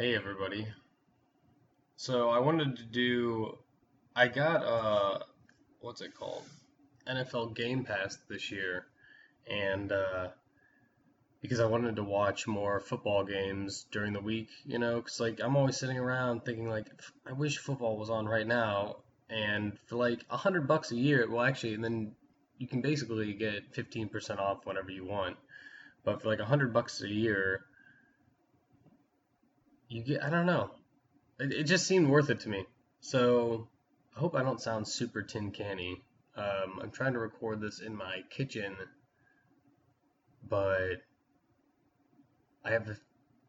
Hey everybody. So I wanted to do I got uh what's it called? NFL Game Pass this year and uh because I wanted to watch more football games during the week, you know, cuz like I'm always sitting around thinking like I wish football was on right now and for like a hundred bucks a year, well actually and then you can basically get 15% off whatever you want. But for like a hundred bucks a year, you get I don't know. It, it just seemed worth it to me. So I hope I don't sound super tin canny. Um, I'm trying to record this in my kitchen, but I have the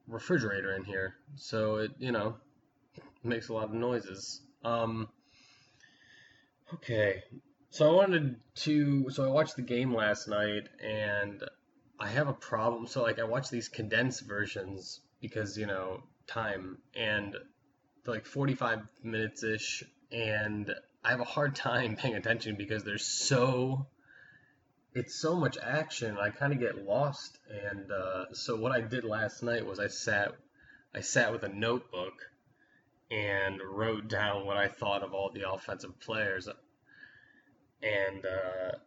refrigerator in here, so it you know makes a lot of noises. Um, okay, so I wanted to. So I watched the game last night, and I have a problem. So like I watch these condensed versions because you know time and like 45 minutes ish, and I have a hard time paying attention because there's so it's so much action. I kind of get lost, and uh, so what I did last night was I sat I sat with a notebook and wrote down what I thought of all the offensive players, and uh,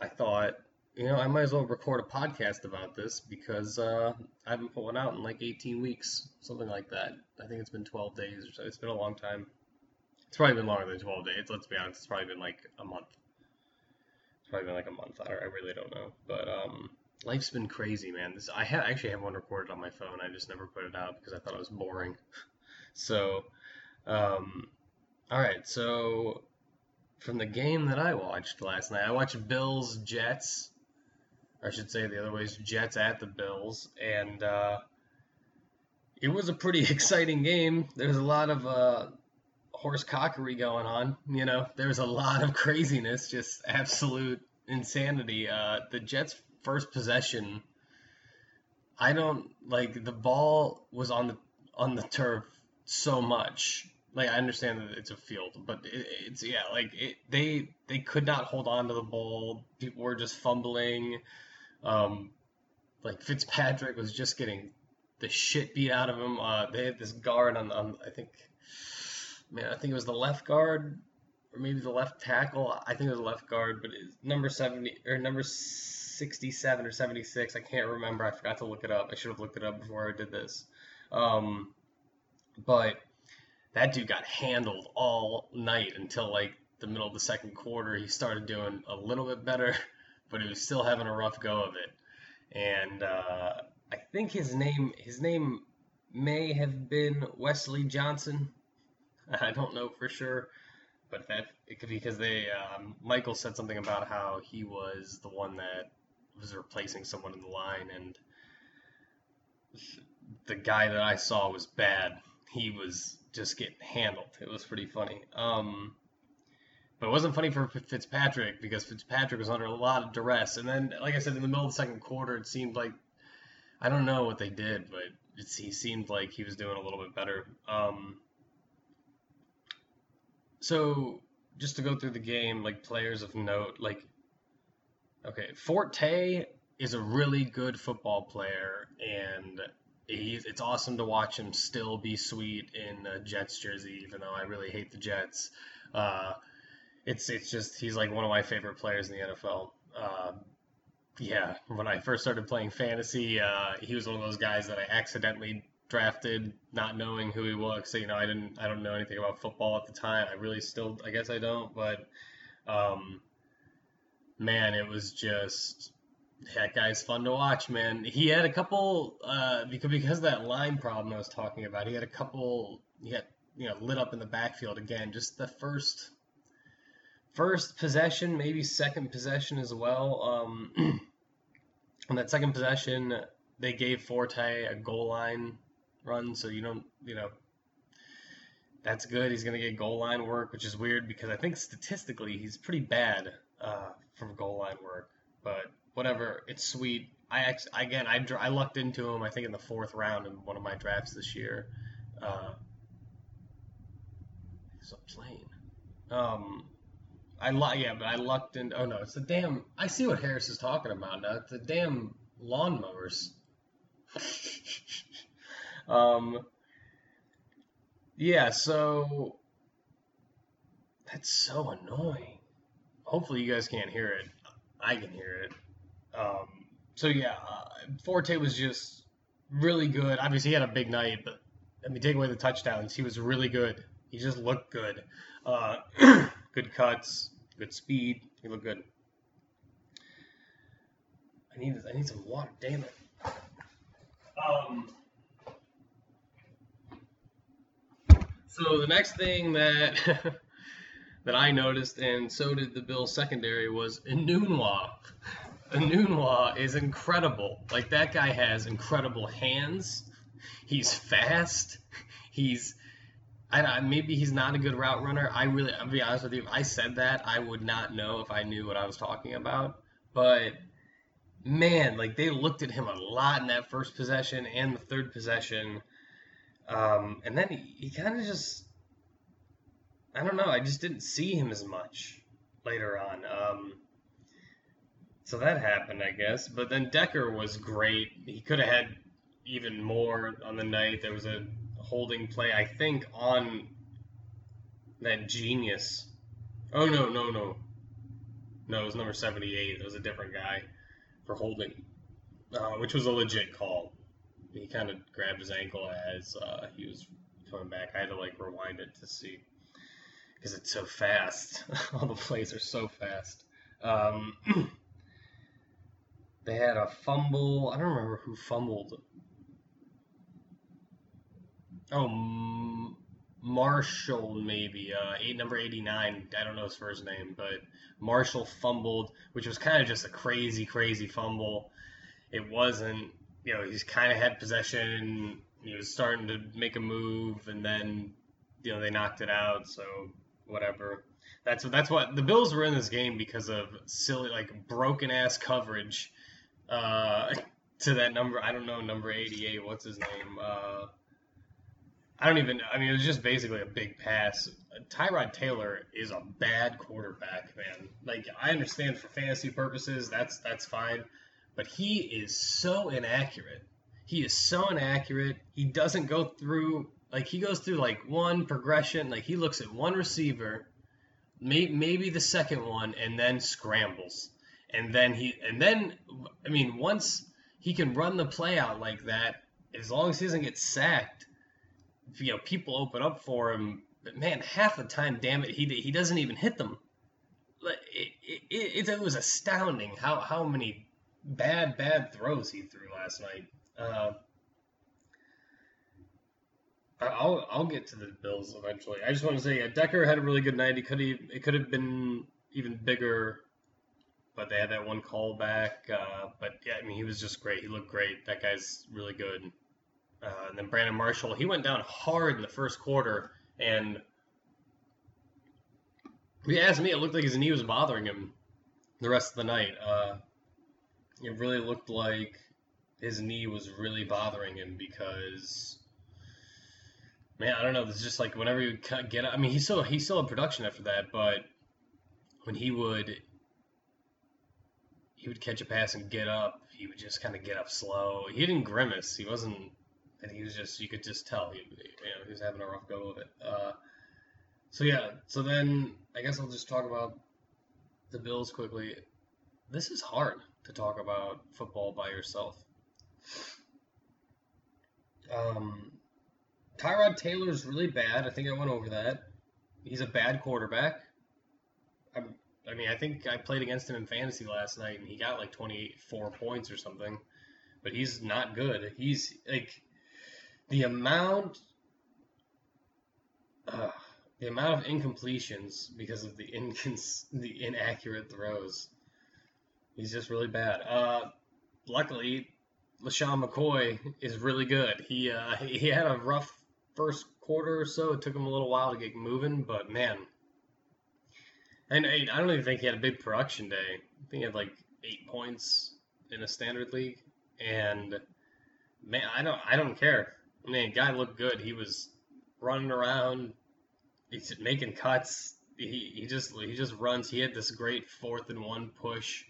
I thought you know, I might as well record a podcast about this because uh, I haven't put one out in like 18 weeks, something like that. I think it's been 12 days or so. It's been a long time. It's probably been longer than 12 days. Let's be honest. It's probably been like a month. It's probably been like a month. I, I really don't know. But um, life's been crazy, man. This I ha- actually have one recorded on my phone. I just never put it out because I thought it was boring. so, um, all right. So from the game that I watched last night, I watched Bills Jets. I should say the other way is Jets at the Bills, and uh, it was a pretty exciting game. There's a lot of uh, horse cockery going on. You know, there's a lot of craziness, just absolute insanity. Uh, the Jets' first possession, I don't like the ball was on the on the turf so much. Like I understand that it's a field, but it, it's yeah, like it, they they could not hold on to the ball. People were just fumbling. Um, like Fitzpatrick was just getting the shit beat out of him. Uh, they had this guard on, on I think, man, I think it was the left guard or maybe the left tackle. I think it was the left guard, but it's number seventy or number sixty-seven or seventy-six. I can't remember. I forgot to look it up. I should have looked it up before I did this. Um, but that dude got handled all night until like the middle of the second quarter. He started doing a little bit better. but he was still having a rough go of it. And uh, I think his name his name may have been Wesley Johnson. I don't know for sure, but that it could be because they um, Michael said something about how he was the one that was replacing someone in the line, and the guy that I saw was bad. He was just getting handled. It was pretty funny. Um, but it wasn't funny for Fitzpatrick because Fitzpatrick was under a lot of duress. And then, like I said, in the middle of the second quarter, it seemed like I don't know what they did, but he seemed like he was doing a little bit better. Um, so just to go through the game, like players of note, like okay, Forte is a really good football player, and he's, it's awesome to watch him still be sweet in a Jets jersey, even though I really hate the Jets. Uh, it's it's just he's like one of my favorite players in the NFL. Uh, yeah, when I first started playing fantasy, uh, he was one of those guys that I accidentally drafted, not knowing who he was. So you know, I didn't I don't know anything about football at the time. I really still I guess I don't, but um, man, it was just that guy's fun to watch, man. He had a couple uh, because because of that line problem I was talking about. He had a couple. He had you know lit up in the backfield again. Just the first first possession, maybe second possession as well. Um, on that second possession, they gave Forte a goal line run, so you don't, you know, that's good. He's going to get goal line work, which is weird because I think statistically he's pretty bad uh, from goal line work. But whatever, it's sweet. I again, I, I lucked into him. I think in the fourth round in one of my drafts this year. Uh, it's a plane. Um, I lu- yeah, but I lucked in. Oh no, it's the damn. I see what Harris is talking about now. It's the damn lawnmowers. um, yeah, so that's so annoying. Hopefully, you guys can't hear it. I can hear it. Um, so yeah, uh, Forte was just really good. Obviously, he had a big night, but I mean, take away the touchdowns, he was really good. He just looked good. Uh, good cuts, good speed. He looked good. I need I need some water. Damn it. Um. So the next thing that that I noticed, and so did the Bills secondary, was Enunwa. Enunwa is incredible. Like that guy has incredible hands. He's fast. He's I, maybe he's not a good route runner. I really, I'll be honest with you. If I said that, I would not know if I knew what I was talking about. But man, like they looked at him a lot in that first possession and the third possession, um, and then he, he kind of just, I don't know. I just didn't see him as much later on. Um, so that happened, I guess. But then Decker was great. He could have had even more on the night. There was a holding play, I think, on that genius. Oh no, no, no. No, it was number 78. It was a different guy for holding, uh, which was a legit call. He kind of grabbed his ankle as uh, he was coming back. I had to like rewind it to see because it's so fast. All the plays are so fast. Um, they had a fumble. I don't remember who fumbled. Oh, Marshall maybe uh, eight number eighty nine. I don't know his first name, but Marshall fumbled, which was kind of just a crazy, crazy fumble. It wasn't, you know, he's kind of had possession. He was starting to make a move, and then, you know, they knocked it out. So whatever. That's that's what the Bills were in this game because of silly, like broken ass coverage. Uh, to that number, I don't know, number eighty eight. What's his name? Uh, I don't even. Know. I mean, it was just basically a big pass. Tyrod Taylor is a bad quarterback, man. Like I understand for fantasy purposes, that's that's fine, but he is so inaccurate. He is so inaccurate. He doesn't go through like he goes through like one progression. Like he looks at one receiver, may, maybe the second one, and then scrambles, and then he and then I mean once he can run the play out like that, as long as he doesn't get sacked you know people open up for him, but man, half the time, damn it, he he doesn't even hit them. It, it, it, it was astounding how how many bad bad throws he threw last night. Uh, I'll I'll get to the Bills eventually. I just want to say, yeah, Decker had a really good night. He could it could have been even bigger, but they had that one call back. Uh, but yeah, I mean, he was just great. He looked great. That guy's really good. Uh, and then Brandon Marshall, he went down hard in the first quarter, and if you ask me, it looked like his knee was bothering him the rest of the night. Uh, it really looked like his knee was really bothering him because, man, I don't know. It's just like whenever he would get, I mean, he still he still had production after that, but when he would he would catch a pass and get up, he would just kind of get up slow. He didn't grimace. He wasn't and he was just you could just tell he, you know, he was having a rough go of it. Uh, so yeah, so then I guess I'll just talk about the Bills quickly. This is hard to talk about football by yourself. Um, Tyrod Taylor's really bad. I think I went over that. He's a bad quarterback. I'm, I mean, I think I played against him in fantasy last night, and he got like 24 points or something. But he's not good. He's like the amount uh, the amount of incompletions because of the incons- the inaccurate throws. He's just really bad. Uh, luckily, LeSean McCoy is really good. He uh, he had a rough first quarter or so. It took him a little while to get moving, but man, and I don't even think he had a big production day. I think he had like eight points in a standard league, and man, I don't I don't care. I mean, guy looked good. He was running around, he's making cuts. He, he just he just runs. He had this great fourth and one push.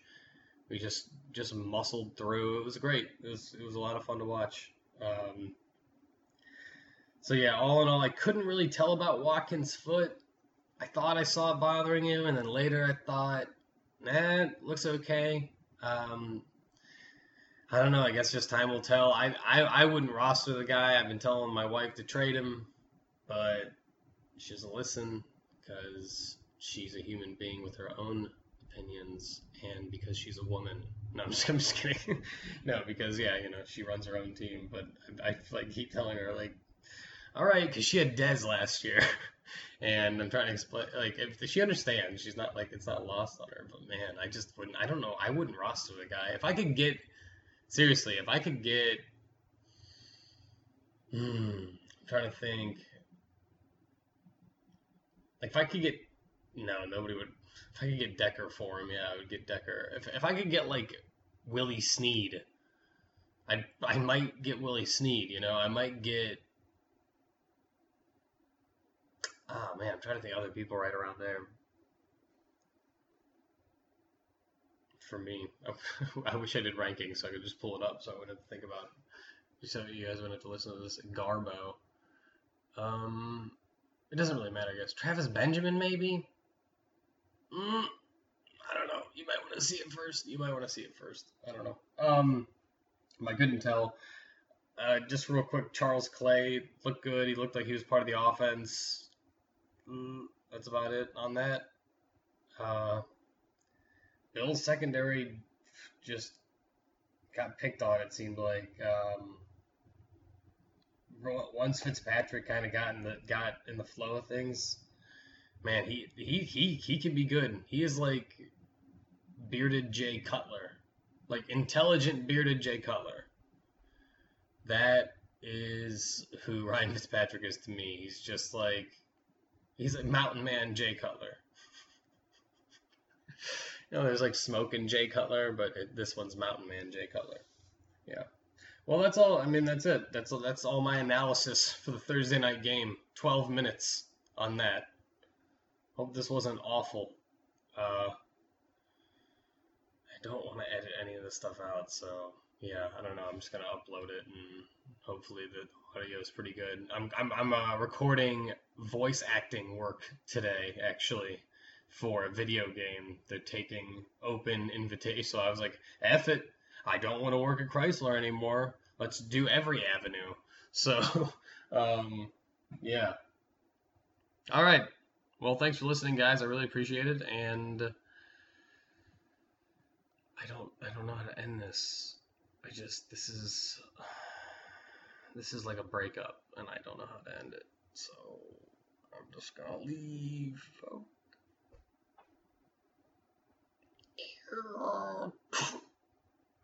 We just just muscled through. It was great. It was it was a lot of fun to watch. Um, So yeah, all in all, I couldn't really tell about Watkins' foot. I thought I saw it bothering him, and then later I thought, it looks okay. Um, I don't know. I guess just time will tell. I, I I wouldn't roster the guy. I've been telling my wife to trade him, but she doesn't listen because she's a human being with her own opinions and because she's a woman. No, I'm just, I'm just kidding. no, because yeah, you know, she runs her own team. But I, I like keep telling her like, all right, because she had Dez last year, and I'm trying to explain like if she understands, she's not like it's not lost on her. But man, I just wouldn't. I don't know. I wouldn't roster the guy if I could get seriously. If I could get, hmm, I'm trying to think. Like if I could get, no, nobody would. If I could get Decker for him, yeah, I would get Decker. If if I could get like Willie Snead, I I might get Willie Snead. You know, I might get. Oh man, I'm trying to think other people right around there. For me, I wish I did rankings so I could just pull it up so I wouldn't have to think about. So you guys wouldn't have to listen to this Garbo. Um, it doesn't really matter, I guess. Travis Benjamin, maybe. Mm, I don't know. You might want to see it first. You might want to see it first. I don't know. Um, I couldn't tell. Uh, just real quick, Charles Clay looked good. He looked like he was part of the offense. Mm, that's about it on that. Uh, Bill's secondary just got picked on. It seemed like um, once Fitzpatrick kind of got in the got in the flow of things, man, he he he he can be good. He is like bearded Jay Cutler, like intelligent bearded Jay Cutler. That is who Ryan Fitzpatrick is to me. He's just like he's a mountain man Jay Cutler. know, there's like smoking Jay Cutler, but it, this one's mountain man Jay Cutler. Yeah. Well, that's all. I mean, that's it. That's that's all my analysis for the Thursday night game. Twelve minutes on that. Hope this wasn't awful. Uh, I don't want to edit any of this stuff out, so yeah, I don't know. I'm just gonna upload it, and hopefully the audio is pretty good. I'm I'm I'm uh, recording voice acting work today, actually, for a video game. They're taking open invitation, so I was like, "F it, I don't want to work at Chrysler anymore. Let's do every avenue." So, um, yeah. All right. Well, thanks for listening, guys. I really appreciate it, and I don't I don't know how to end this. I just this is this is like a breakup, and I don't know how to end it. So I'm just gonna leave. Okay. Oh.